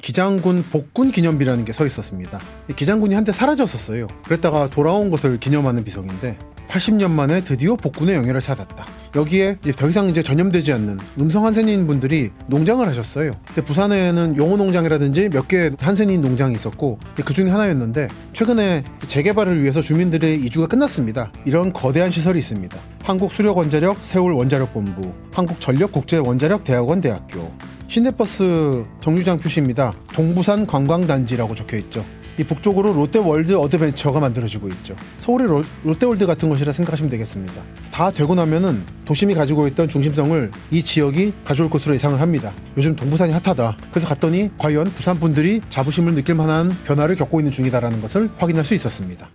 기장군 복군 기념비라는 게 서 있었습니다. 기장군이 한때 사라졌었어요. 그랬다가 돌아온 것을 기념하는 비석인데 80년 만에 드디어 복군의 영예를 찾았다. 여기에 이제 더 이상 이제 전염되지 않는 음성 한센인 분들이 농장을 하셨어요. 근데 부산에는 용호 농장이라든지 몇 개 한센인 농장이 있었고 그 중에 하나였는데 최근에 재개발을 위해서 주민들의 이주가 끝났습니다. 이런 거대한 시설이 있습니다. 한국수력원자력 세울 원자력본부, 한국전력국제원자력대학원 대학교, 시내버스 정류장 표시입니다. 동부산 관광단지라고 적혀 있죠. 이 북쪽으로 롯데월드 어드벤처가 만들어지고 있죠. 서울의 로, 롯데월드 같은 곳이라 생각하시면 되겠습니다. 다 되고 나면은 도심이 가지고 있던 중심성을 이 지역이 가져올 것으로 예상을 합니다. 요즘 동부산이 핫하다. 그래서 갔더니 과연 부산 분들이 자부심을 느낄 만한 변화를 겪고 있는 중이다라는 것을 확인할 수 있었습니다.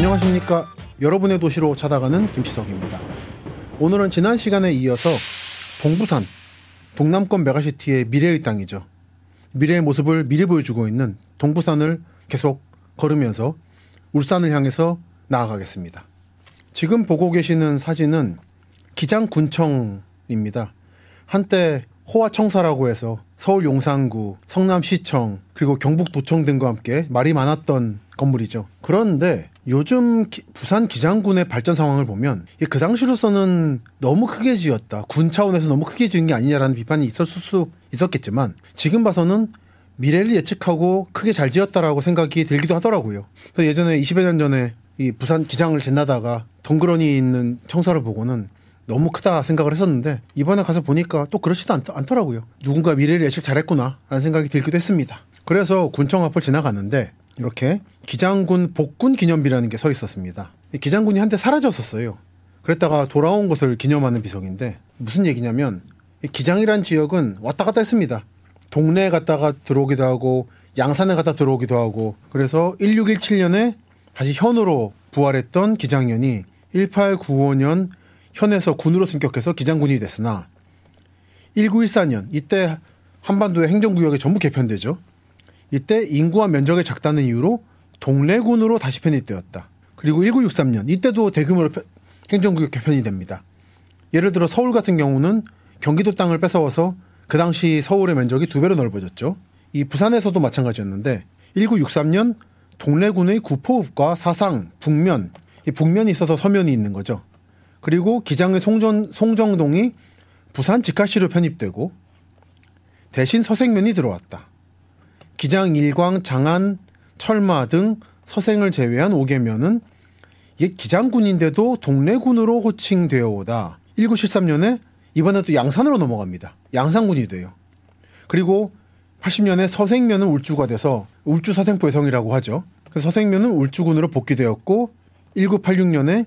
안녕하십니까. 여러분의 도시로 찾아가는 김치석입니다. 오늘은 지난 시간에 이어서 동부산, 동남권 메가시티의 미래의 땅이죠. 미래의 모습을 미리 보여주고 있는 동부산을 계속 걸으면서 울산을 향해서 나아가겠습니다. 지금 보고 계시는 사진은 기장군청입니다. 한때 호화청사라고 해서 서울 용산구, 성남시청, 그리고 경북도청 등과 함께 말이 많았던 건물이죠. 그런데 요즘 기, 부산 기장군의 발전 상황을 보면 그 당시로서는 너무 크게 지었다. 군 차원에서 너무 크게 지은 게 아니냐라는 비판이 있었을 수 있었겠지만 지금 봐서는 미래를 예측하고 크게 잘 지었다라고 생각이 들기도 하더라고요. 예전에 20여 년 전에 이 부산 기장을 지나다가 덩그러니 있는 청사를 보고는 너무 크다 생각을 했었는데 이번에 가서 보니까 또 그렇지도 않, 않더라고요. 누군가 미래를 예측 잘했구나라는 생각이 들기도 했습니다. 그래서 군청 앞을 지나갔는데 이렇게 기장군 복군 기념비라는 게 서 있었습니다. 기장군이 한때 사라졌었어요. 그랬다가 돌아온 것을 기념하는 비석인데 무슨 얘기냐면 기장이란 지역은 왔다 갔다 했습니다. 동네에 갔다가 들어오기도 하고 양산에 갔다 들어오기도 하고 그래서 1617년에 다시 현으로 부활했던 기장년이 1895년 현에서 군으로 승격해서 기장군이 됐으나 1914년 이때 한반도의 행정구역이 전부 개편되죠. 이때 인구와 면적이 작다는 이유로 동래군으로 다시 편입되었다. 그리고 1963년 이때도 대규모로 행정구역 개편이 됩니다. 예를 들어 서울 같은 경우는 경기도 땅을 뺏어와서 그 당시 서울의 면적이 두 배로 넓어졌죠. 이 부산에서도 마찬가지였는데 1963년 동래군의 구포읍과 사상, 북면, 이 북면이 있어서 서면이 있는 거죠. 그리고 기장의 송전, 송정동이 부산 직할시로 편입되고 대신 서생면이 들어왔다. 기장 일광, 장안, 철마 등 서생을 제외한 5개면은 옛 기장군인데도 동래군으로 호칭되어 오다. 1973년에 이번에 또 양산으로 넘어갑니다. 양산군이 돼요. 그리고 80년에 서생면은 울주가 돼서 울주 서생포해성이라고 하죠. 그래서 서생면은 울주군으로 복귀되었고 1986년에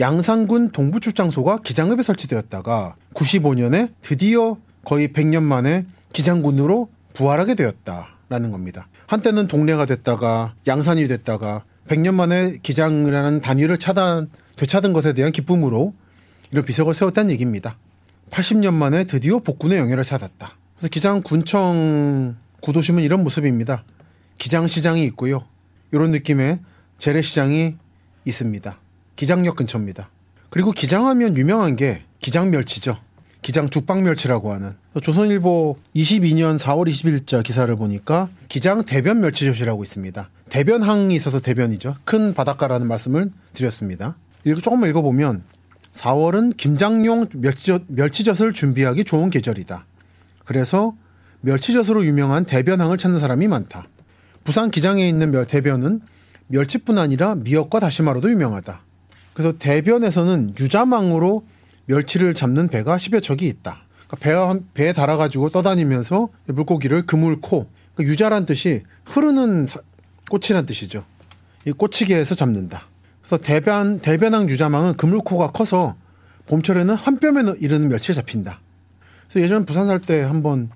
양산군 동부 출장소가 기장읍에 설치되었다가 95년에 드디어 거의 100년 만에 기장군으로 부활하게 되었다 라는 겁니다. 한때는 동래가 됐다가 양산이 됐다가 100년 만에 기장이라는 단위를 차단 되찾은 것에 대한 기쁨으로 이런 비석을 세웠다는 얘기입니다. 80년 만에 드디어 복군의 영예를 찾았다. 그래서 기장 군청 구도심은 이런 모습입니다. 기장시장이 있고요. 이런 느낌의 재래시장이 있습니다. 기장역 근처입니다. 그리고 기장하면 유명한 게 기장멸치죠. 기장 죽방멸치라고 하는 조선일보 22년 4월 20일자 기사를 보니까 기장 대변 멸치젓이라고 있습니다. 대변항이 있어서 대변이죠. 큰 바닷가라는 말씀을 드렸습니다. 읽고 조금 읽어보면 4월은 김장용 멸치젓, 멸치젓을 준비하기 좋은 계절이다. 그래서 멸치젓으로 유명한 대변항을 찾는 사람이 많다. 부산 기장에 있는 대변은 멸치뿐 아니라 미역과 다시마로도 유명하다. 그래서 대변에서는 유자망으로 멸치를 잡는 배가 10여 척이 있다. 그러니까 배에 달아가지고 떠다니면서 물고기를 그물코 그러니까 유자란 뜻이 흐르는 꽃이란 뜻이죠. 이 꼬치개에서 잡는다. 그래서 대변 대변항 유자망은 그물코가 커서 봄철에는 한 뼘에 이르는 멸치를 잡힌다. 그래서 예전 부산 살 때 한번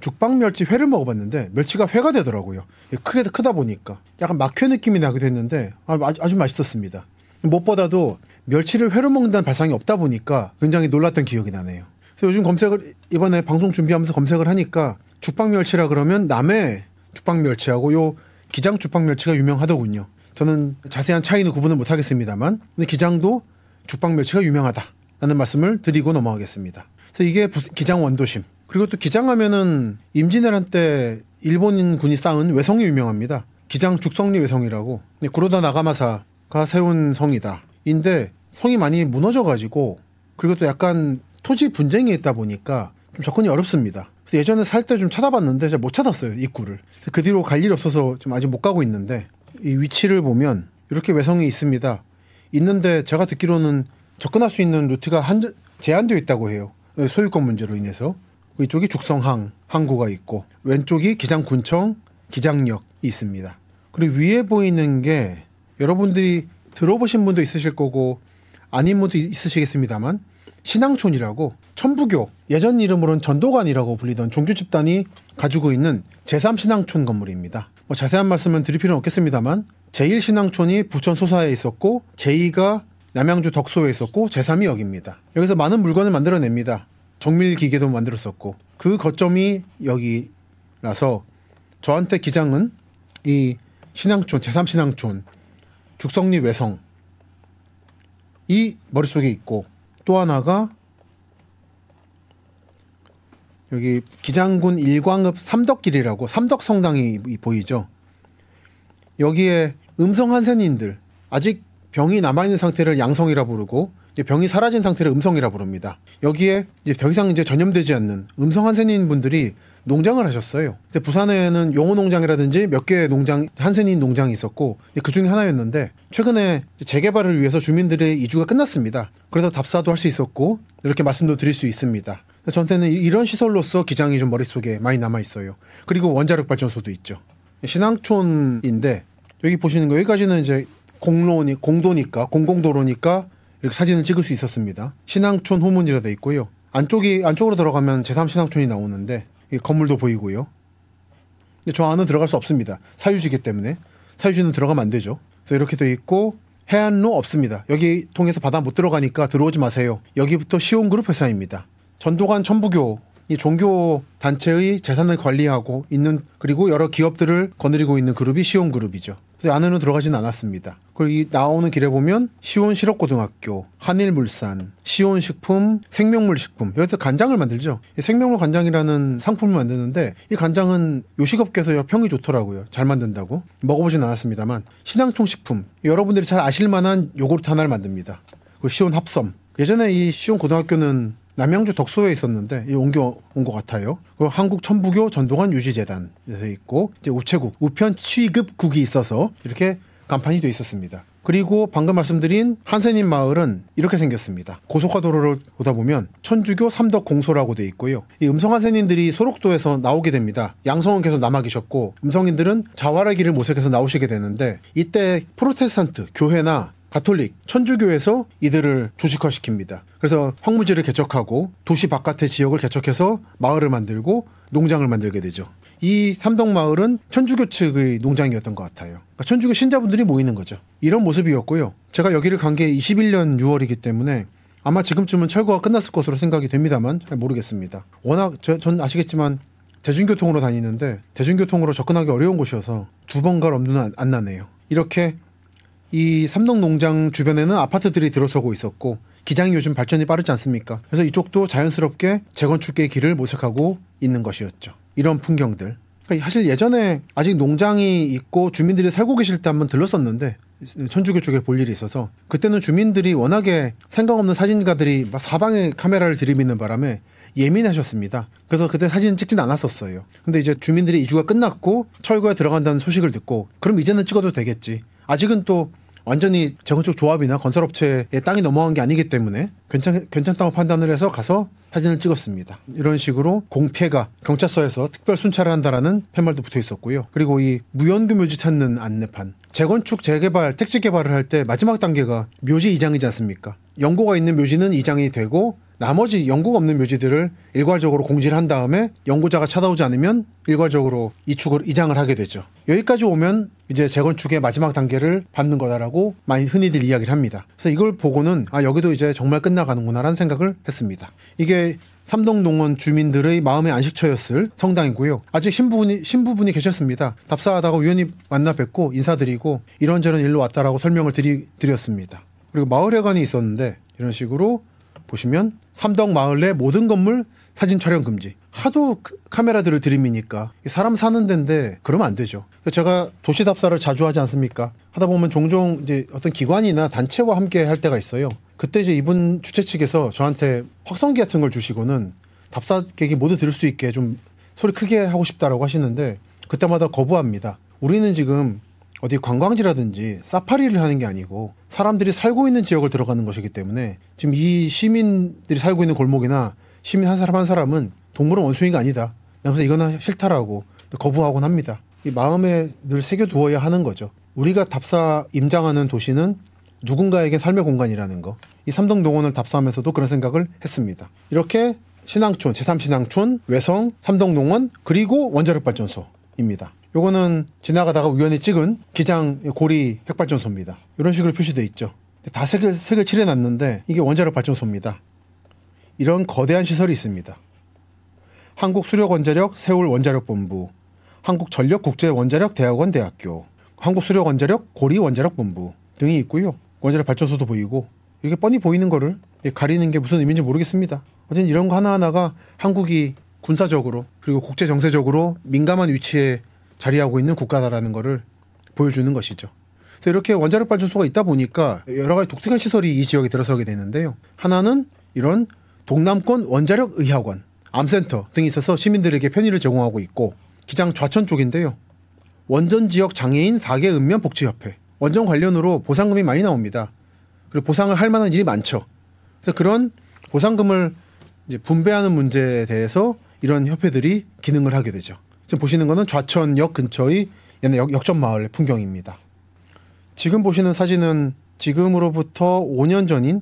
죽방 멸치 회를 먹어봤는데 멸치가 회가 되더라고요. 크게 크다 보니까 약간 막회 느낌이 나기도 했는데 아주, 아주 맛있었습니다. 무엇보다도 멸치를 회로 먹는다는 발상이 없다 보니까 굉장히 놀랐던 기억이 나네요. 그래서 요즘 검색을 이번에 방송 준비하면서 검색을 하니까 죽방 멸치라 그러면 남해 죽방 멸치하고 요 기장 죽방 멸치가 유명하더군요. 저는 자세한 차이는 구분을 못 하겠습니다만 근데 기장도 죽방 멸치가 유명하다라는 말씀을 드리고 넘어가겠습니다. 그래서 이게 기장 원도심 그리고 또 기장하면은 임진왜란 때 일본인 군이 쌓은 외성이 유명합니다. 기장 죽성리 외성이라고 구로다 나가마사가 세운 성이다. 인데 성이 많이 무너져가지고 그리고 또 약간 토지 분쟁이 있다 보니까 좀 접근이 어렵습니다. 예전에 살 때 좀 찾아봤는데 잘 못 찾았어요 입구를. 그 뒤로 갈 일이 없어서 좀 아직 못 가고 있는데 이 위치를 보면 이렇게 외성이 있습니다. 있는데 제가 듣기로는 접근할 수 있는 루트가 한 제한되어 있다고 해요. 소유권 문제로 인해서 이쪽이 죽성항 항구가 있고 왼쪽이 기장군청 기장역이 있습니다. 그리고 위에 보이는 게 여러분들이 들어보신 분도 있으실 거고 아닌 분도 있으시겠습니다만 신앙촌이라고 천부교 예전 이름으로는 전도관이라고 불리던 종교 집단이 가지고 있는 제3신앙촌 건물입니다. 뭐 자세한 말씀은 드릴 필요는 없겠습니다만 제1신앙촌이 부천 소사에 있었고 제2가 남양주 덕소에 있었고 제3이 여기입니다. 여기서 많은 물건을 만들어냅니다. 정밀 기계도 만들었었고 그 거점이 여기라서 저한테 기장은 이 신앙촌 제3신앙촌 죽성리 외성 이 머릿속에 있고 또 하나가 여기 기장군 일광읍 삼덕길이라고 삼덕성당이 보이죠. 여기에 음성 한센인들 아직 병이 남아있는 상태를 양성이라 부르고 병이 사라진 상태를 음성이라 부릅니다. 여기에 이제 더 이상 이제 전염되지 않는 음성 한센인 분들이 농장을 하셨어요. 부산에는 용호 농장이라든지 몇 개의 농장 한센인 농장이 있었고 그 중에 하나였는데 최근에 재개발을 위해서 주민들의 이주가 끝났습니다. 그래서 답사도 할 수 있었고 이렇게 말씀도 드릴 수 있습니다. 저한테는 이런 시설로서 기장이 좀 머릿속에 많이 남아 있어요. 그리고 원자력 발전소도 있죠. 신앙촌인데 여기 보시는 거 여기까지는 이제 공로니 공도니까 공공도로니까 이렇게 사진을 찍을 수 있었습니다. 신앙촌 후문이라 돼 있고요. 안쪽이 안쪽으로 들어가면 제3 신앙촌이 나오는데 건물도 보이고요. 저 안은 들어갈 수 없습니다. 사유지기 때문에 사유지는 들어가면 안 되죠. 그래서 이렇게 돼 있고 해안로 없습니다. 여기 통해서 바다 못 들어가니까 들어오지 마세요. 여기부터 시온그룹 회사입니다. 전도관 천부교 이 종교 단체의 재산을 관리하고 있는 그리고 여러 기업들을 거느리고 있는 그룹이 시온그룹이죠. 그래서 안에는 들어가지는 않았습니다. 그리고 이 나오는 길에 보면 시온 실업고등학교, 한일물산, 시온식품, 생명물식품 여기서 간장을 만들죠. 생명물 간장이라는 상품을 만드는데 이 간장은 요식업계에서 평이 좋더라고요. 잘 만든다고 먹어보진 않았습니다,만 신앙총 식품 여러분들이 잘 아실 만한 요구르트 하나를 만듭니다. 그리고 시온 합섬 예전에 이 시온 고등학교는 남양주 덕소에 있었는데 옮겨 온 것 같아요. 그리고 한국 천부교 전도관 유지재단에서 있고 이제 우체국 우편 취급국이 있어서 이렇게 간판이 돼 있었습니다. 그리고 방금 말씀드린 한센인 마을은 이렇게 생겼습니다. 고속화도로를 보다 보면 천주교 삼덕 공소라고 돼 있고요. 이 음성 한센인들이 소록도에서 나오게 됩니다. 양성은 계속 남아 계셨고 음성인들은 자활의 길을 모색해서 나오시게 되는데 이때 프로테스탄트 교회나 가톨릭 천주교에서 이들을 조직화시킵니다. 그래서 황무지를 개척하고 도시 바깥의 지역을 개척해서 마을을 만들고 농장을 만들게 되죠. 이 삼덕마을은 천주교 측의 농장이었던 것 같아요. 그러니까 천주교 신자분들이 모이는 거죠. 이런 모습이었고요. 제가 여기를 간 게 21년 6월이기 때문에 아마 지금쯤은 철거가 끝났을 것으로 생각이 됩니다만 잘 모르겠습니다. 워낙 저, 전 아시겠지만 대중교통으로 다니는데 대중교통으로 접근하기 어려운 곳이어서 두 번갈 엄두는 안 나네요. 이렇게 이 삼덕농장 주변에는 아파트들이 들어서고 있었고 기장이 요즘 발전이 빠르지 않습니까? 그래서 이쪽도 자연스럽게 재건축의 길을 모색하고 있는 것이었죠. 이런 풍경들. 그러니까 사실 예전에 아직 농장이 있고 주민들이 살고 계실 때 한번 들렀었는데 천주교 쪽에 볼 일이 있어서 그때는 주민들이 워낙에 생각 없는 사진가들이 막 사방에 카메라를 들이미는 바람에 예민하셨습니다. 그래서 그때 사진 찍진 않았었어요. 근데 이제 주민들이 이주가 끝났고 철거에 들어간다는 소식을 듣고 그럼 이제는 찍어도 되겠지. 아직은 또 완전히 재건축 조합이나 건설업체에 땅이 넘어간 게 아니기 때문에 괜찮, 괜찮다고 판단을 해서 가서 사진을 찍었습니다. 이런 식으로 공패가 경찰서에서 특별 순찰을 한다라는 팻말도 붙어 있었고요. 그리고 이 무연금 묘지 찾는 안내판. 재건축, 재개발, 택지 개발을 할 때 마지막 단계가 묘지 이장이지 않습니까? 연고가 있는 묘지는 이장이 되고 나머지 연고가 없는 묘지들을 일괄적으로 공지를 한 다음에 연고자가 찾아오지 않으면 일괄적으로 이축을 이장을 하게 되죠. 여기까지 오면 이제 재건축의 마지막 단계를 밟는 거다라고 많이 흔히들 이야기를 합니다. 그래서 이걸 보고는 아 여기도 이제 정말 끝나가는구나라는 생각을 했습니다. 이게 삼동 농원 주민들의 마음의 안식처였을 성당이고요. 아직 신부분이 신부분이 계셨습니다. 답사하다가 우연히 만나 뵙고 인사드리고 이런저런 일로 왔다라고 설명을 드리, 드렸습니다. 그리고 마을회관이 있었는데 이런 식으로 보시면 삼덕 마을 내 모든 건물 사진 촬영 금지. 하도 카메라들을 들이미니까 사람 사는 데인데 그러면 안 되죠. 제가 도시 답사를 자주 하지 않습니까? 하다 보면 종종 이제 어떤 기관이나 단체와 함께 할 때가 있어요. 그때 이제 이분 주최 측에서 저한테 확성기 같은 걸 주시고는 답사객이 모두 들을 수 있게 좀 소리 크게 하고 싶다라고 하시는데 그때마다 거부합니다. 우리는 지금 어디 관광지라든지 사파리를 하는 게 아니고 사람들이 살고 있는 지역을 들어가는 것이기 때문에 지금 이 시민들이 살고 있는 골목이나 시민 한 사람 한 사람은 동물은 원숭이가 아니다. 그래서 이거는 싫다라고 거부하곤 합니다. 이 마음에 늘 새겨두어야 하는 거죠. 우리가 답사 임장하는 도시는 누군가에게 삶의 공간이라는 거. 이 삼동농원을 답사하면서도 그런 생각을 했습니다. 이렇게 신앙촌, 제3신앙촌, 외성, 삼동 농원, 그리고 원자력 발전소입니다. 요거는 지나가다가 우연히 찍은 기장 고리 핵발전소입니다. 이런 식으로 표시되어 있죠. 다 색을, 색을 칠해놨는데 이게 원자력 발전소입니다. 이런 거대한 시설이 있습니다. 한국수력원자력 세울 원자력본부, 한국전력국제원자력대학원 대학교, 한국수력원자력 고리원자력본부 등이 있고요. 원자력 발전소도 보이고 이렇게 뻔히 보이는 거를 가리는 게 무슨 의미인지 모르겠습니다. 어쨌든 이런 거 하나하나가 한국이 군사적으로 그리고 국제 정세적으로 민감한 위치에 자리하고 있는 국가다라는 거를 보여주는 것이죠. 그래서 이렇게 원자력 발전소가 있다 보니까 여러 가지 독특한 시설이 이 지역에 들어서게 되는데요. 하나는 이런 동남권 원자력 의학원, 암센터 등이 있어서 시민들에게 편의를 제공하고 있고 기장 좌천 쪽인데요. 원전 지역 장애인 4개 읍면 복지협회 원전 관련으로 보상금이 많이 나옵니다. 그리고 보상을 할 만한 일이 많죠. 그래서 그런 보상금을 분배하는 문제에 대해서 이런 협회들이 기능을 하게 되죠. 지금 보시는 거는 좌천역 근처의 옛날 역, 역전 마을 풍경입니다. 지금 보시는 사진은 지금으로부터 5년 전인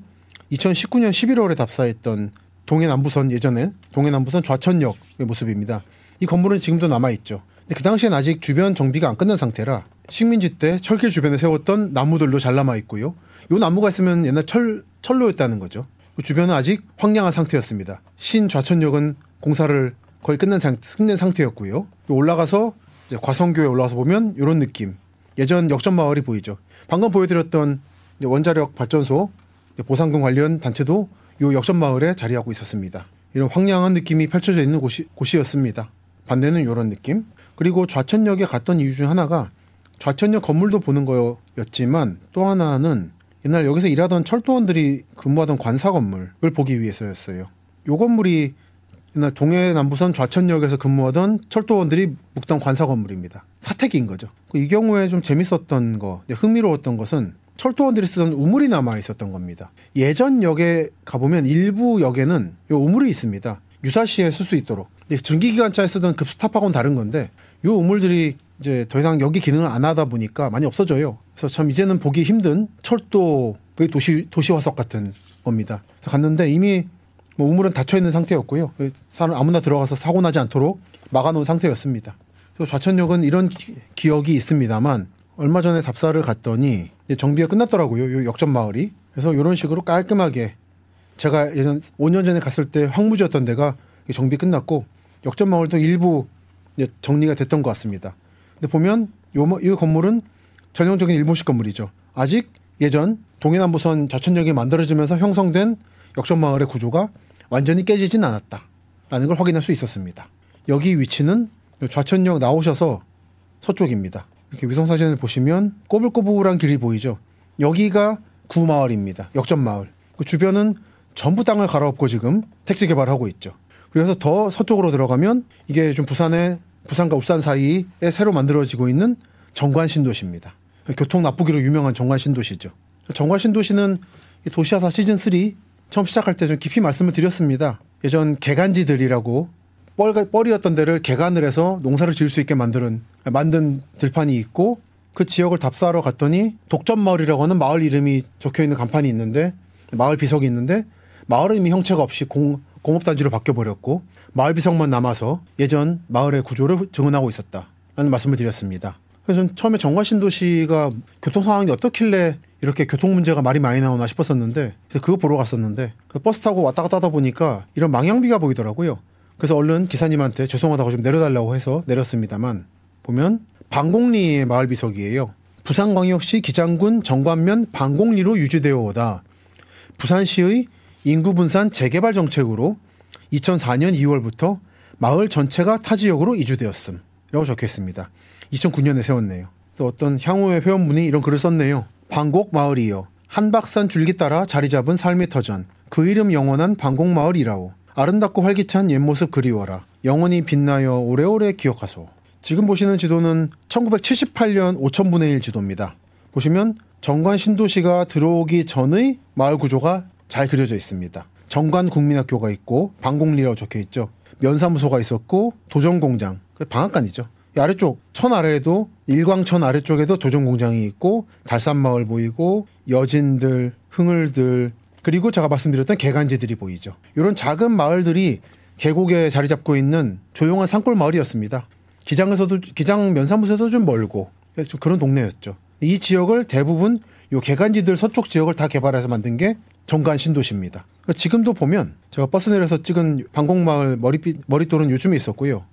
2019년 11월에 답사했던 동해남부선 예전에 동해남부선 좌천역의 모습입니다. 이 건물은 지금도 남아 있죠. 근데 그 당시엔 아직 주변 정비가 안 끝난 상태라 식민지 때 철길 주변에 세웠던 나무들도 잘 남아 있고요. 요 나무가 있으면 옛날 철 철로였다는 거죠. 주변은 아직 황량한 상태였습니다. 신 좌천역은 공사를 거의 끝난 상, 끝낸 상태였고요. 올라가서 과성교에 올라가서 보면 이런 느낌. 예전 역전 마을이 보이죠. 방금 보여드렸던 원자력 발전소 보상금 관련 단체도 이 역전 마을에 자리하고 있었습니다. 이런 황량한 느낌이 펼쳐져 있는 곳이, 곳이었습니다. 반대는 이런 느낌. 그리고 좌천역에 갔던 이유 중 하나가 좌천역 건물도 보는 거였지만 또 하나는 옛날 여기서 일하던 철도원들이 근무하던 관사 건물을 보기 위해서였어요. 요 건물이 옛날 동해 남부선 좌천역에서 근무하던 철도원들이 묵던 관사 건물입니다. 사택인 거죠. 이 경우에 좀 재밌었던 거, 흥미로웠던 것은 철도원들이 쓰던 우물이 남아 있었던 겁니다. 예전 역에 가보면 일부 역에는 요 우물이 있습니다. 유사시에 쓸 수 있도록. 전기기관차에 쓰던 급수탑하고는 다른 건데 요 우물들이 이제 더 이상 여기 기능을 안 하다 보니까 많이 없어져요. 그래서 참 이제는 보기 힘든 철도의 도시 도시 화석 같은 겁니다. 갔는데 이미 뭐 우물은 닫혀 있는 상태였고요. 그 사람 아무나 들어가서 사고 나지 않도록 막아놓은 상태였습니다. 그래서 좌천역은 이런 기, 억이 있습니다만 얼마 전에 답사를 갔더니 정비가 끝났더라고요. 요 역전 마을이. 그래서 이런 식으로 깔끔하게 제가 예전 5년 전에 갔을 때 황무지였던 데가 정비 끝났고 역전 마을도 일부 정리가 됐던 것 같습니다. 근데 보면 요, 이 건물은 전형적인 일본식 건물이죠. 아직 예전 동해남부선 좌천역이 만들어지면서 형성된 역전 마을의 구조가 완전히 깨지진 않았다라는 걸 확인할 수 있었습니다. 여기 위치는 좌천역 나오셔서 서쪽입니다. 이렇게 위성 사진을 보시면 꼬불꼬불한 길이 보이죠. 여기가 구마을입니다. 역전 마을. 그 주변은 전부 땅을 갈아엎고 지금 택지 개발하고 있죠. 그래서 더 서쪽으로 들어가면 이게 좀 부산의 부산과 울산 사이에 새로 만들어지고 있는 정관 신도시입니다. 교통 나쁘기로 유명한 정관 신도시죠. 정관 신도시는 도시화사 시즌 3 처음 시작할 때 좀 깊이 말씀을 드렸습니다. 예전 개간지들이라고 뻘, 뻘이었던 데를 개간을 해서 농사를 지을 수 있게 만드는 만든 들판이 있고 그 지역을 답사하러 갔더니 독점마을이라고 하는 마을 이름이 적혀 있는 간판이 있는데 마을 비석이 있는데 마을은 이미 형체가 없이 공, 공업단지로 바뀌어 버렸고 마을 비석만 남아서 예전 마을의 구조를 증언하고 있었다라는 말씀을 드렸습니다. 그래서 전 처음에 정관 신도시가 교통 상황이 어떻길래 이렇게 교통 문제가 말이 많이 나오나 싶었었는데 그거 보러 갔었는데 그 버스 타고 왔다 갔다 하다 보니까 이런 망향비가 보이더라고요. 그래서 얼른 기사님한테 죄송하다고 좀 내려달라고 해서 내렸습니다만 보면 방공리의 마을 비석이에요. 부산광역시 기장군 정관면 방공리로 유지되어 오다. 부산시의 인구 분산 재개발 정책으로 2004년 2월부터 마을 전체가 타 지역으로 이주되었음. 이라고 적혀 있습니다. 2009년에 세웠네요. 또 어떤 향후의 회원분이 이런 글을 썼네요. 방곡 마을이여 한박산 줄기 따라 자리 잡은 삶의 터전 그 이름 영원한 방곡 마을이라오 아름답고 활기찬 옛 모습 그리워라 영원히 빛나여 오래오래 기억하소 지금 보시는 지도는 1978년 5천분의 1 지도입니다. 보시면 정관 신도시가 들어오기 전의 마을 구조가 잘 그려져 있습니다. 정관 국민학교가 있고 방공리라고 적혀 있죠. 면사무소가 있었고 도전공장, 그 방앗간이죠. 이 아래쪽 천 아래에도 일광천 아래쪽에도 도전공장이 있고 달산마을 보이고 여진들, 흥을들 그리고 제가 말씀드렸던 개간지들이 보이죠. 이런 작은 마을들이 계곡에 자리 잡고 있는 조용한 산골 마을이었습니다. 기장에서도 기장 면사무소에도 좀 멀고 좀 그런 동네였죠. 이 지역을 대부분 요 개간지들 서쪽 지역을 다 개발해서 만든 게 정관 신도시입니다. 지금도 보면 제가 버스 내려서 찍은 방공마을 머리빛 머리돌은 요즘에 있었고요.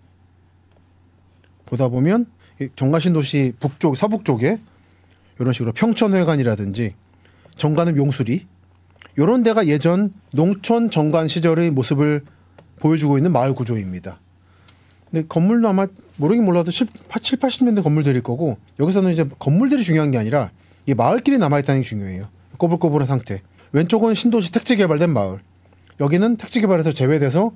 보다 보면 정관 신도시 북쪽 서북 쪽에 이런 식으로 평천회관이라든지 정관읍 용수리 이런 데가 예전 농촌 정관 시절의 모습을 보여주고 있는 마을 구조입니다. 근데 건물도 아마 모르긴 몰라도 7, 80년대 건물들일 거고 여기서는 이제 건물들이 중요한 게 아니라 이 마을길이 남아있다는 게 중요해요. 꼬불꼬불한 상태. 왼쪽은 신도시 택지 개발된 마을. 여기는 택지 개발에서 제외돼서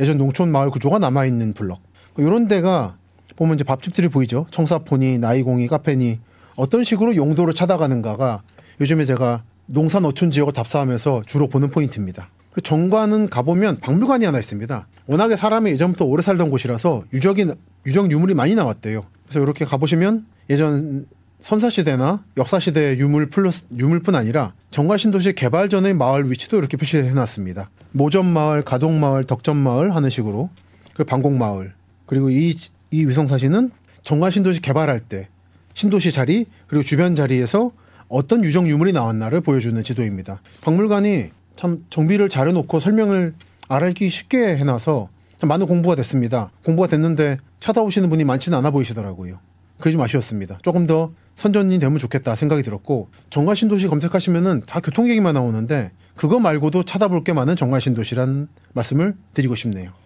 예전 농촌 마을 구조가 남아있는 블럭. 이런 데가 보면 이제 밥집들이 보이죠. 청사포니, 나이공이, 카페니 어떤 식으로 용도를 찾아가는가가 요즘에 제가 농산 어촌 지역을 답사하면서 주로 보는 포인트입니다. 정관은 가보면 박물관이 하나 있습니다. 워낙에 사람이 예전부터 오래 살던 곳이라서 유적인 유적 유물이 많이 나왔대요. 그래서 이렇게 가보시면 예전 선사 시대나 역사 시대의 유물 플러스 유물뿐 아니라 정관 신도시 개발 전의 마을 위치도 이렇게 표시해 놨습니다. 모전 마을, 가동 마을, 덕전 마을 하는 식으로 그리고 방곡 마을 그리고 이, 이 위성 사진은 정관 신도시 개발할 때 신도시 자리 그리고 주변 자리에서 어떤 유적 유물이 나왔나를 보여주는 지도입니다. 박물관이 참 정비를 잘 해놓고 설명을 알기 쉽게 해놔서 많은 공부가 됐습니다. 공부가 됐는데 찾아오시는 분이 많지는 않아 보이시더라고요. 그게 좀 아쉬웠습니다. 조금 더 선전이 되면 좋겠다 생각이 들었고 정관신도시 검색하시면은 다 교통 얘기만 나오는데 그거 말고도 찾아볼 게 많은 정관신도시란 말씀을 드리고 싶네요.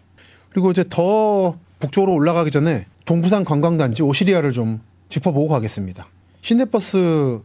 그리고 이제 더 북쪽으로 올라가기 전에 동부산 관광단지 오시리아를 좀 짚어보고 가겠습니다. 시내버스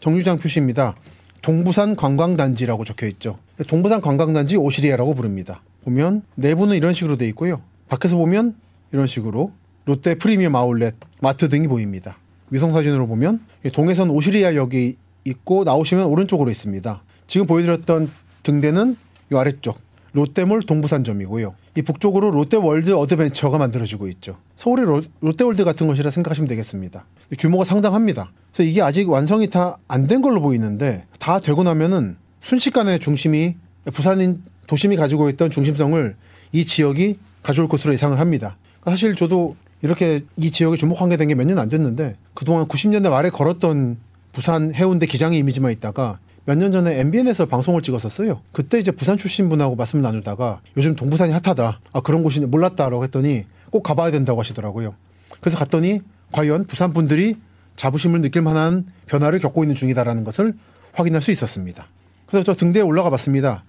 정류장 표시입니다. 동부산 관광단지라고 적혀 있죠. 동부산 관광단지 오시리아라고 부릅니다. 보면 내부는 이런 식으로 돼 있고요. 밖에서 보면 이런 식으로 롯데 프리미엄 아울렛, 마트 등이 보입니다. 위성 사진으로 보면 동해선 오시리아역이 있고 나오시면 오른쪽으로 있습니다. 지금 보여드렸던 등대는 이 아래쪽 롯데몰 동부산점이고요. 이 북쪽으로 롯데월드 어드벤처가 만들어지고 있죠. 서울의 로, 롯데월드 같은 것이라 생각하시면 되겠습니다. 규모가 상당합니다. 그래서 이게 아직 완성이 다 안 된 걸로 보이는데 다 되고 나면은 순식간에 중심이 부산인 도심이 가지고 있던 중심성을 이 지역이 가져올 것으로 예상을 합니다. 사실 저도 이렇게 이 지역에 주목하게 된 게 몇 년 안 됐는데 그동안 90년대 말에 걸었던 부산 해운대 기장의 이미지만 있다가 몇 년 전에 MBN에서 방송을 찍었었어요. 그때 이제 부산 출신 분하고 말씀 나누다가 요즘 동부산이 핫하다. 아 그런 곳이 몰랐다라고 했더니 꼭 가봐야 된다고 하시더라고요. 그래서 갔더니 과연 부산 분들이 자부심을 느낄 만한 변화를 겪고 있는 중이다라는 것을 확인할 수 있었습니다. 그래서 저 등대에 올라가 봤습니다.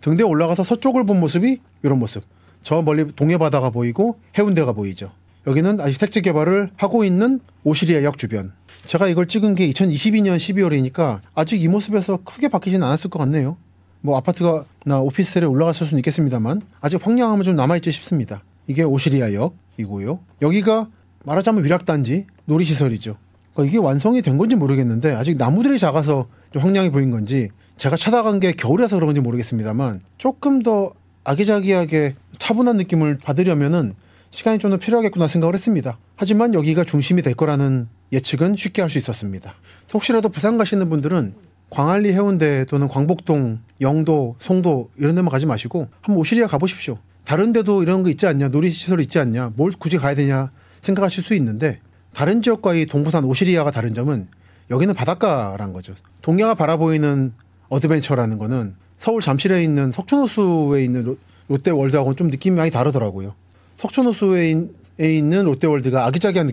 등대에 올라가서 서쪽을 본 모습이 이런 모습. 저 멀리 동해 바다가 보이고 해운대가 보이죠. 여기는 아직 택지 개발을 하고 있는 오시리아 역 주변. 제가 이걸 찍은 게 2022년 12월이니까 아직 이 모습에서 크게 바뀌진 않았을 것 같네요. 뭐 아파트가 나 오피스텔에 올라갔을 수는 있겠습니다만 아직 황량함은 좀 남아있지 싶습니다. 이게 오시리아 역이고요. 여기가 말하자면 위락단지 놀이시설이죠. 그러니까 이게 완성이 된 건지 모르겠는데 아직 나무들이 작아서 좀 황량해 보인 건지 제가 찾아간 게 겨울이라서 그런 건지 모르겠습니다만 조금 더 아기자기하게 차분한 느낌을 받으려면은 시간이 좀 더 필요하겠구나 생각을 했습니다. 하지만 여기가 중심이 될 거라는 예측은 쉽게 할 수 있었습니다. 혹시라도 부산 가시는 분들은 광안리 해운대 또는 광복동, 영도, 송도 이런 데만 가지 마시고 한번 오시리아 가보십시오. 다른 데도 이런 거 있지 않냐, 놀이시설 있지 않냐, 뭘 굳이 가야 되냐 생각하실 수 있는데 다른 지역과의 동부산 오시리아가 다른 점은 여기는 바닷가란 거죠. 동해가 바라보이는 어드벤처라는 거는 서울 잠실에 있는 석촌호수에 있는 롯데월드하고는 좀 느낌이 많이 다르더라고요. 석촌호수에 있는 롯데월드가 아기자기한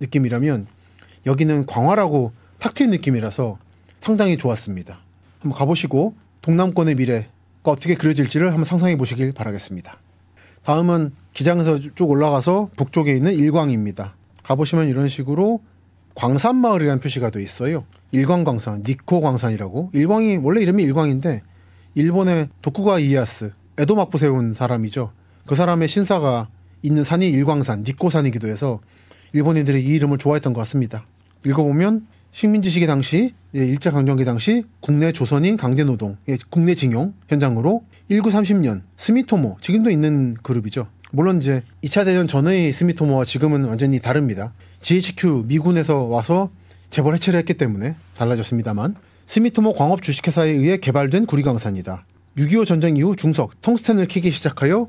느낌이라 면 여기는 광활하고 탁 트인 느낌이라서 상당히 좋았습니다. 한번 가보시고 동남권의 미래가 어떻게 그려질지를 한번 상상해 보시길 바라겠습니다. 다음은 기장에서 쭉 올라가서 북쪽에 있는 일광입니다. 가보시면 이런 식으로 광산마을이라는 표시가 돼 있어요. 일광광산, 니코 광산이라고. 일광이 원래 이름이 일광인데 일본의 도쿠가 이에야스, 에도 막부 세운 사람이죠. 그 사람의 신사가 있는 산이 일광산, 니코산이기도 해서 일본인들이 이 이름을 좋아했던 것 같습니다. 읽어보면 식민지 시기 당시 일제 강점기 당시 국내 조선인 강제 노동, 예, 국내 징용 현장으로 1930년 스미토모 지금도 있는 그룹이죠. 물론 이제 2차 대전 전의 스미토모와 지금은 완전히 다릅니다. GHQ 미군에서 와서 재벌 해체를 했기 때문에 달라졌습니다만 스미토모 광업 주식회사에 의해 개발된 구리광산이다. 6.25 전쟁 이후 중석, 텅스텐을 키기 시작하여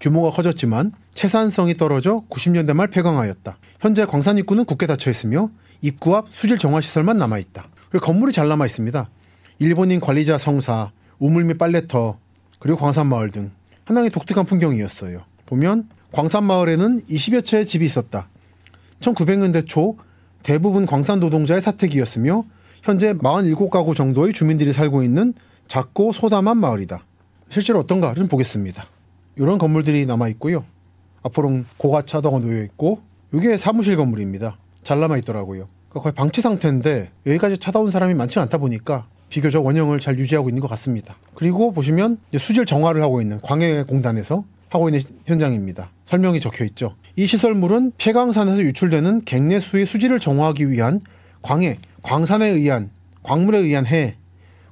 규모가 커졌지만 채산성이 떨어져 90년대 말 폐광하였다. 현재 광산 입구는 굳게 닫혀 있으며 입구 앞 수질 정화 시설만 남아 있다. 그리고 건물이 잘 남아 있습니다. 일본인 관리자 성사, 우물 및 빨래터, 그리고 광산 마을 등 상당히 독특한 풍경이었어요. 보면 광산 마을에는 20여 채의 집이 있었다. 1900년대 초 대부분 광산 노동자의 사택이었으며 현재 47가구 정도의 주민들이 살고 있는 작고 소담한 마을이다. 실제로 어떤가 좀 보겠습니다. 이런 건물들이 남아 있고요. 앞으로는 고가차도가 놓여 있고 이게 사무실 건물입니다. 잘 남아 있더라고요. 그러니까 거의 방치 상태인데 여기까지 찾아온 사람이 많지 않다 보니까 비교적 원형을 잘 유지하고 있는 것 같습니다. 그리고 보시면 수질 정화를 하고 있는 광해공단에서 하고 있는 현장입니다. 설명이 적혀 있죠. 이 시설물은 폐광산에서 유출되는 갱내수의 수질을 정화하기 위한 광해, 광산에 의한 광물에 의한 해,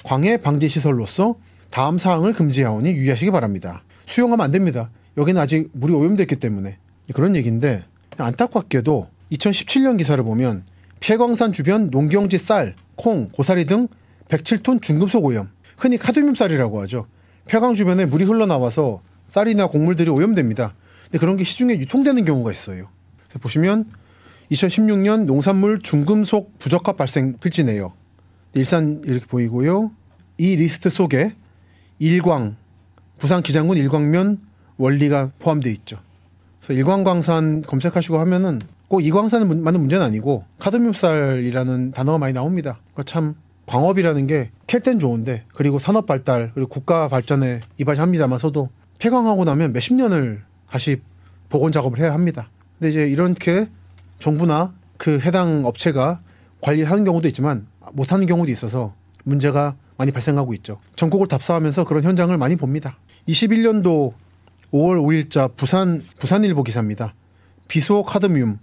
광해 방지 시설로서 다음 사항을 금지하오니 유의하시기 바랍니다. 수용하면 안 됩니다. 여기는 아직 물이 오염됐기 때문에 그런 얘기인데 안타깝게도 2017년 기사를 보면 폐광산 주변 농경지 쌀, 콩, 고사리 등 107톤 중금속 오염, 흔히 카드뮴 쌀이라고 하죠. 폐광 주변에 물이 흘러나와서 쌀이나 곡물들이 오염됩니다. 근데 그런 게 시중에 유통되는 경우가 있어요. 보시면 2016년 농산물 중금속 부적합 발생 필지네요. 일산 이렇게 보이고요. 이 리스트 속에 일광, 부산 기장군 일광면 원리가 포함되어 있죠. 그래서 일광광산 검색하시고 하면은 꼭 이광산은 맞는 문제는 아니고 카드뮴쌀이라는 단어가 많이 나옵니다. 그러니까 참 광업이라는 게 캘 땐 좋은데 그리고 산업 발달 그리고 국가 발전에 이바지합니다만서도 폐광하고 나면 몇십 년을 다시 복원 작업을 해야 합니다. 근데 이제 이렇게 정부나 그 해당 업체가 관리를 하는 경우도 있지만 못하는 경우도 있어서 문제가 많이 발생하고 있죠. 전국을 답사하면서 그런 현장을 많이 봅니다. 21년도 5월 5일자 부산 부산일보 기사입니다. 비소 카드뮴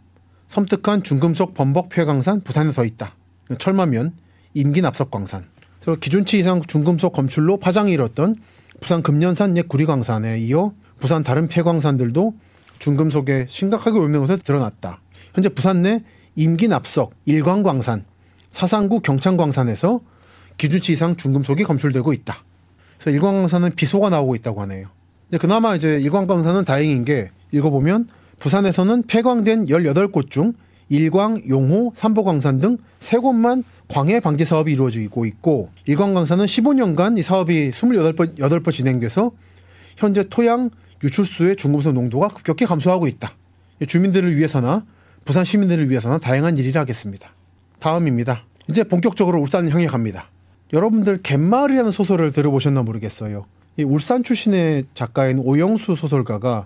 섬뜩한 중금속 범벅 폐광산 부산에 서 있다. 철마면 임긴 압석광산. 그래서 기준치 이상 중금속 검출로 파장이 일었던 부산 금년산 옛 구리광산에 이어 부산 다른 폐광산들도 중금속에 심각하게 오염된 것으로 드러났다. 현재 부산 내 임긴 압석, 일광광산, 사상구 경창광산에서 기준치 이상 중금속이 검출되고 있다. 그래서 일광광산은 비소가 나오고 있다고 하네요. 근데 그나마 이제 일광광산은 다행인 게 읽어보면 부산에서는 폐광된 18곳 중 일광, 용호, 삼보광산 등 3곳만 광해 방지 사업이 이루어지고 있고 일광광산은 15년간 이 사업이 28번, 8번 진행돼서 현재 토양 유출수의 중금속 농도가 급격히 감소하고 있다. 주민들을 위해서나 부산 시민들을 위해서나 다양한 일이라 하겠습니다. 다음입니다. 이제 본격적으로 울산을 향해 갑니다. 여러분들 갯마을이라는 소설을 들어보셨나 모르겠어요. 이 울산 출신의 작가인 오영수 소설가가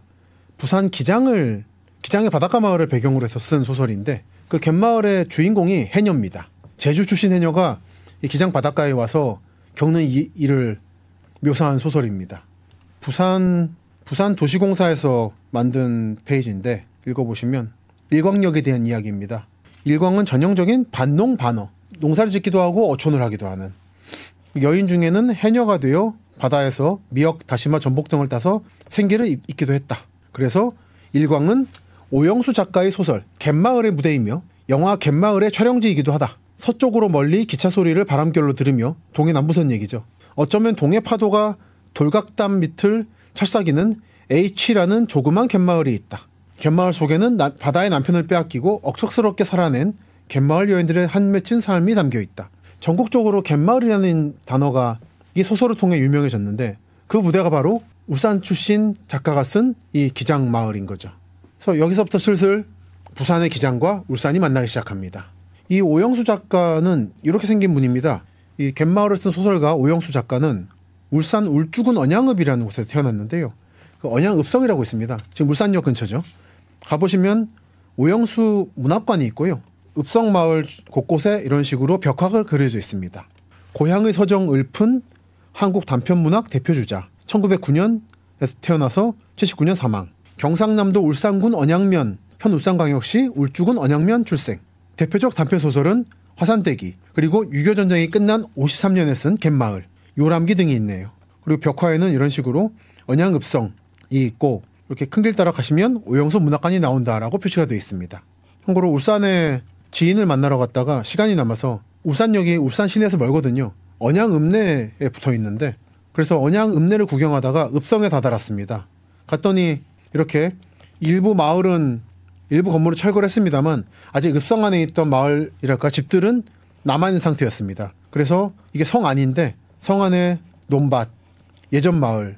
부산 기장을 기장의 바닷가 마을을 배경으로 해서 쓴 소설인데 그 갯마을의 주인공이 해녀입니다. 제주 출신 해녀가 이 기장 바닷가에 와서 겪는 이, 일을 묘사한 소설입니다. 부산 부산 도시공사에서 만든 페이지인데 읽어보시면 일광역에 대한 이야기입니다. 일광은 전형적인 반농 반어 농사를 짓기도 하고 어촌을 하기도 하는 여인 중에는 해녀가 되어 바다에서 미역, 다시마, 전복 등을 따서 생계를 잇기도 했다. 그래서 일광은 오영수 작가의 소설 갯마을의 무대이며 영화 갯마을의 촬영지이기도 하다. 서쪽으로 멀리 기차 소리를 바람결로 들으며 동해 남부선 얘기죠. 어쩌면 동해 파도가 돌각담 밑을 철사기는 H라는 조그만 갯마을이 있다. 갯마을 속에는 나, 바다의 남편을 빼앗기고 억척스럽게 살아낸 갯마을 여인들의 한 맺힌 삶이 담겨 있다. 전국적으로 갯마을이라는 단어가 이 소설을 통해 유명해졌는데 그 무대가 바로 울산 출신 작가가 쓴 이 기장 마을인 거죠. 그래서 여기서부터 슬슬 부산의 기장과 울산이 만나기 시작합니다. 이 오영수 작가는 이렇게 생긴 분입니다. 이 갯마을을 쓴 소설가 오영수 작가는 울산 울주군 언양읍이라는 곳에 태어났는데요. 그 언양읍성이라고 있습니다. 지금 울산역 근처죠. 가보시면 오영수 문학관이 있고요. 읍성 마을 곳곳에 이런 식으로 벽화가 그려져 있습니다. 고향의 서정 읊은 한국 단편문학 대표주자. 1909년에 태어나서 79년 사망. 경상남도 울산군 언양면, 현 울산광역시 울주군 언양면 출생. 대표적 단편 소설은 화산대기, 그리고 유교 전쟁이 끝난 53년에 쓴 갯마을, 요람기 등이 있네요. 그리고 벽화에는 이런 식으로 언양읍성이 있고 이렇게 큰 길 따라 가시면 오영수 문학관이 나온다라고 표시가 되어 있습니다. 참고로 울산에 지인을 만나러 갔다가 시간이 남아서 울산역이 울산 시내에서 멀거든요. 언양 읍내에 붙어 있는데 그래서 언양 읍내를 구경하다가 읍성에 다다랐습니다. 갔더니 이렇게 일부 마을은 일부 건물을 철거를 했습니다만 아직 읍성 안에 있던 마을이랄까 집들은 남아 있는 상태였습니다. 그래서 이게 성 아닌데 성 안에 논밭, 예전 마을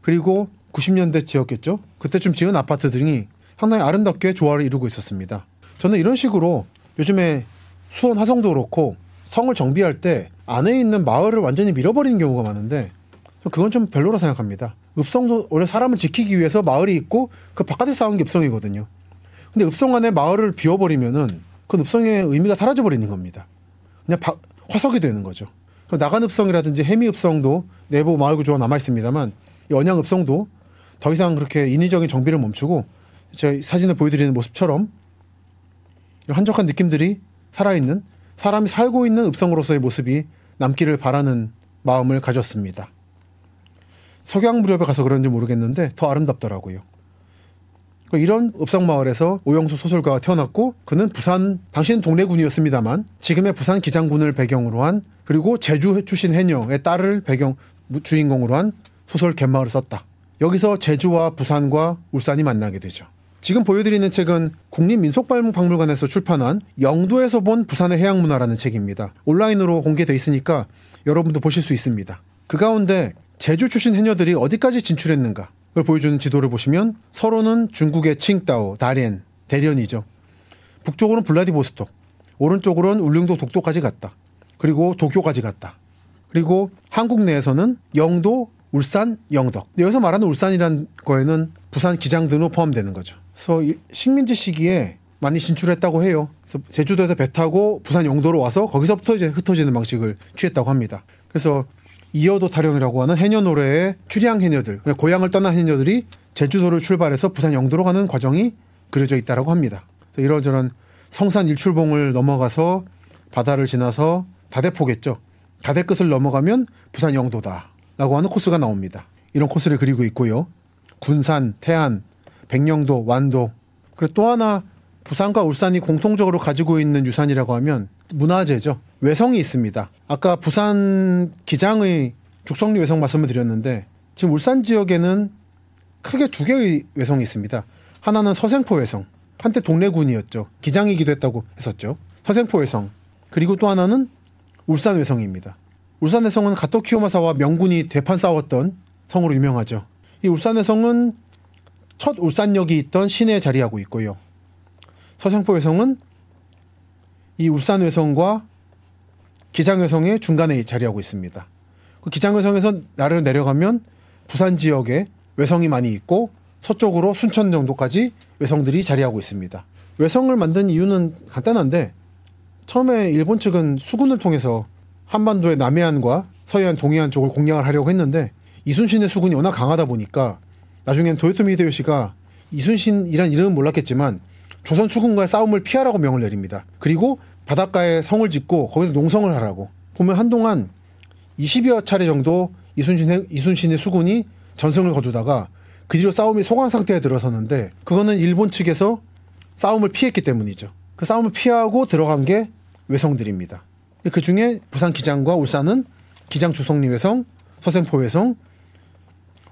그리고 90년대 지었겠죠. 그때쯤 지은 아파트 등이 상당히 아름답게 조화를 이루고 있었습니다. 저는 이런 식으로 요즘에 수원 화성도 그렇고 성을 정비할 때 안에 있는 마을을 완전히 밀어버리는 경우가 많은데 그건 좀 별로라 생각합니다. 읍성도 원래 사람을 지키기 위해서 마을이 있고 그 바깥에 쌓은 게 읍성이거든요. 근데 읍성 안에 마을을 비워버리면은 그 읍성의 의미가 사라져 버리는 겁니다. 그냥 바, 화석이 되는 거죠. 나간 읍성이라든지 해미 읍성도 내부 마을 구조가 남아 있습니다만 이 언양 읍성도 더 이상 그렇게 인위적인 정비를 멈추고 제 사진을 보여드리는 모습처럼 한적한 느낌들이 살아있는 사람이 살고 있는 읍성으로서의 모습이 남기를 바라는 마음을 가졌습니다. 석양 무렵에 가서 그런지 모르겠는데 더 아름답더라고요. 이런 읍성마을에서 오영수 소설가가 태어났고 그는 부산 당시는 동래군이었습니다만 지금의 부산 기장군을 배경으로 한 그리고 제주 출신 해녀의 딸을 배경 주인공으로 한 소설 갯마을을 썼다. 여기서 제주와 부산과 울산이 만나게 되죠. 지금 보여드리는 책은 국립민속박물관에서 출판한 영도에서 본 부산의 해양문화라는 책입니다. 온라인으로 공개돼 있으니까 여러분도 보실 수 있습니다. 그 가운데 제주 출신 해녀들이 어디까지 진출했는가 를 보여주는 지도를 보시면 서로는 중국의 칭따오, 다롄, 대련이죠. 북쪽으로는 블라디보스톡, 오른쪽으로는 울릉도 독도까지 갔다. 그리고 도쿄까지 갔다. 그리고 한국 내에서는 영도, 울산, 영덕. 여기서 말하는 울산이란 거에는 부산 기장 등으로 포함되는 거죠. 그래서 식민지 시기에 많이 진출했다고 해요. 그래서 제주도에서 배 타고 부산 영도로 와서 거기서부터 이제 흩어지는 방식을 취했다고 합니다. 그래서 이어도 타령이라고 하는 해녀 노래의 출양 해녀들, 고향을 떠난 해녀들이 제주도를 출발해서 부산 영도로 가는 과정이 그려져 있다라고 합니다. 이런저런 성산 일출봉을 넘어가서 바다를 지나서 다대포겠죠. 다대 끝을 넘어가면 부산 영도다라고 하는 코스가 나옵니다. 이런 코스를 그리고 있고요. 군산, 태안, 백령도, 완도. 그리고 또 하나 부산과 울산이 공통적으로 가지고 있는 유산이라고 하면 문화재죠. 외성이 있습니다. 아까 부산 기장의 죽성리 외성 말씀을 드렸는데 지금 울산 지역에는 크게 두 개의 외성이 있습니다. 하나는 서생포 외성. 한때 동래군이었죠. 기장이기도 했다고 했었죠. 서생포 외성. 그리고 또 하나는 울산 외성입니다. 울산 외성은 가토 키오마사와 명군이 대판 싸웠던 성으로 유명하죠. 이 울산 외성은 첫 울산역이 있던 시내에 자리하고 있고요. 서생포 외성은 이 울산 외성과 기장외성의 중간에 자리하고 있습니다. 그 기장외성에서 나를 내려가면 부산 지역에 외성이 많이 있고 서쪽으로 순천 정도까지 외성들이 자리하고 있습니다. 외성을 만든 이유는 간단한데 처음에 일본 측은 수군을 통해서 한반도의 남해안과 서해안, 동해안 쪽을 공략을 하려고 했는데 이순신의 수군이 워낙 강하다 보니까 나중엔 도요토미 히데요시가 이순신이란 이름은 몰랐겠지만 조선 수군과의 싸움을 피하라고 명을 내립니다. 그리고 바닷가에 성을 짓고 거기서 농성을 하라고. 보면 한동안 20여 차례 정도 이순신의, 이순신의 수군이 전승을 거두다가 그 뒤로 싸움이 소강 상태에 들어섰는데 그거는 일본 측에서 싸움을 피했기 때문이죠. 그 싸움을 피하고 들어간 게 외성들입니다. 그 중에 부산 기장과 울산은 기장 주성리 외성, 서생포 외성,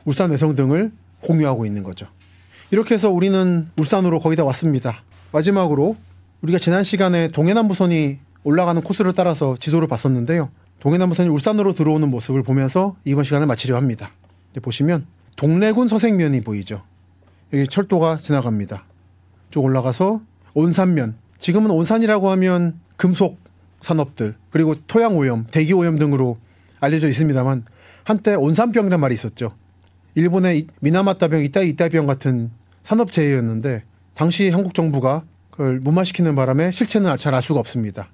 울산 외성 등을 공유하고 있는 거죠. 이렇게 해서 우리는 울산으로 거의 다 왔습니다. 마지막으로 우리가 지난 시간에 동해남부선이 올라가는 코스를 따라서 지도를 봤었는데요. 동해남부선이 울산으로 들어오는 모습을 보면서 이번 시간을 마치려 합니다. 보시면 동래군 서생면이 보이죠. 여기 철도가 지나갑니다. 쭉 올라가서 온산면. 지금은 온산이라고 하면 금속 산업들 그리고 토양 오염, 대기 오염 등으로 알려져 있습니다만 한때 온산병이란 말이 있었죠. 일본의 미나마타병, 이따이따병 같은 산업재해였는데 당시 한국 정부가 그걸 무마시키는 바람에 실체는 잘 알 수가 없습니다.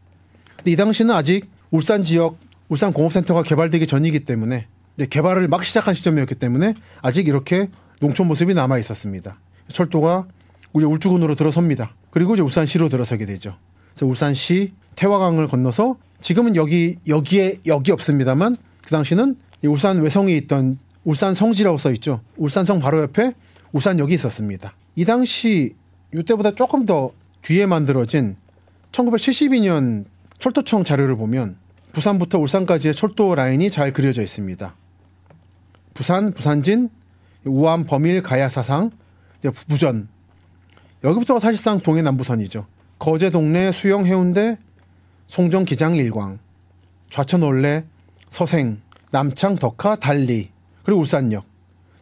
이 당시는 아직 울산 지역 울산 공업센터가 개발되기 전이기 때문에 개발을 막 시작한 시점이었기 때문에 아직 이렇게 농촌 모습이 남아 있었습니다. 철도가 우리 울주군으로 들어섭니다. 그리고 이제 울산시로 들어서게 되죠. 그래서 울산시 태화강을 건너서 지금은 여기 여기에 여기 없습니다만 그 당시는 울산 외성에 있던 울산 성지라고 써 있죠. 울산성 바로 옆에 울산역이 있었습니다. 이 당시 이때보다 조금 더 뒤에 만들어진 1972년 철도청 자료를 보면 부산부터 울산까지의 철도 라인이 잘 그려져 있습니다. 부산, 부산진, 우암, 범일, 가야사상, 부전. 여기부터가 사실상 동해 남부선이죠. 거제 동래, 수영, 해운대, 송정, 기장, 일광, 좌천, 올래, 서생, 남창, 덕하, 달리, 그리고 울산역.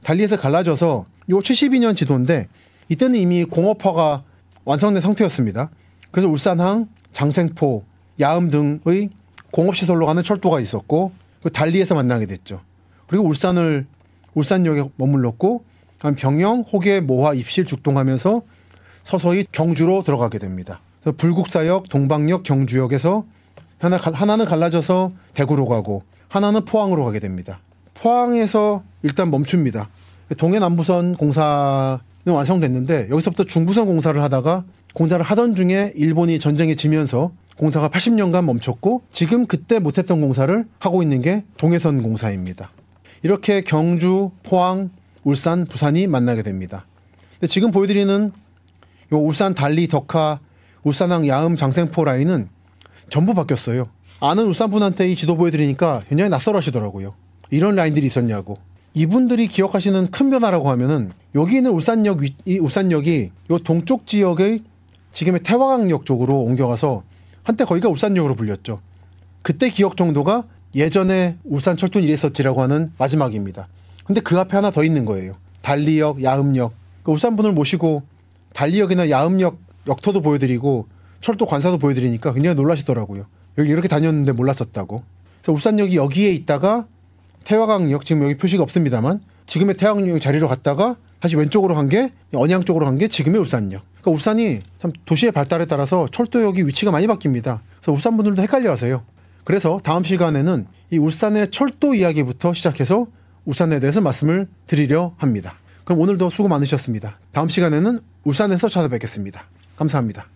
달리에서 갈라져서 요 72년 지도인데 이때는 이미 공업화가 완성된 상태였습니다. 그래서 울산항, 장생포, 야음 등의 공업시설로 가는 철도가 있었고 그 달리에서 만나게 됐죠. 그리고 울산을 울산역에 머물렀고 한 병영, 호계, 모화, 입실, 죽동하면서 서서히 경주로 들어가게 됩니다. 그래서 불국사역, 동방역, 경주역에서 하나 하나는 갈라져서 대구로 가고 하나는 포항으로 가게 됩니다. 포항에서 일단 멈춥니다. 동해남부선 공사는 완성됐는데 여기서부터 중부선 공사를 하다가 공사를 하던 중에 일본이 전쟁에 지면서 공사가 80년간 멈췄고 지금 그때 못했던 공사를 하고 있는 게 동해선 공사입니다. 이렇게 경주, 포항, 울산, 부산이 만나게 됩니다. 근데 지금 보여드리는 요 울산 달리 덕하 울산항 야음 장생포 라인은 전부 바뀌었어요. 아는 울산 분한테 이 지도 보여드리니까 굉장히 낯설어 하시더라고요. 이런 라인들이 있었냐고. 이분들이 기억하시는 큰 변화라고 하면은 여기 있는 울산역 이 울산역이 요 동쪽 지역의 지금의 태화강역 쪽으로 옮겨가서 한때 거기가 울산역으로 불렸죠. 그때 기억 정도가 예전에 울산 철도는 이랬었지라고 하는 마지막입니다. 근데 그 앞에 하나 더 있는 거예요. 달리역, 야음역. 그 울산 분을 모시고 달리역이나 야음역 역터도 보여드리고 철도 관사도 보여드리니까 굉장히 놀라시더라고요. 여기 이렇게 다녔는데 몰랐었다고. 그래서 울산역이 여기에 있다가 태화강역 지금 여기 표시가 없습니다만 지금의 태화강역 자리로 갔다가 다시 왼쪽으로 간 게 언양 쪽으로 간 게 지금의 울산역. 그러니까 울산이 참 도시의 발달에 따라서 철도역이 위치가 많이 바뀝니다. 그래서 울산 분들도 헷갈려 하세요. 그래서 다음 시간에는 이 울산의 철도 이야기부터 시작해서 울산에 대해서 말씀을 드리려 합니다. 그럼 오늘도 수고 많으셨습니다. 다음 시간에는 울산에서 찾아뵙겠습니다. 감사합니다.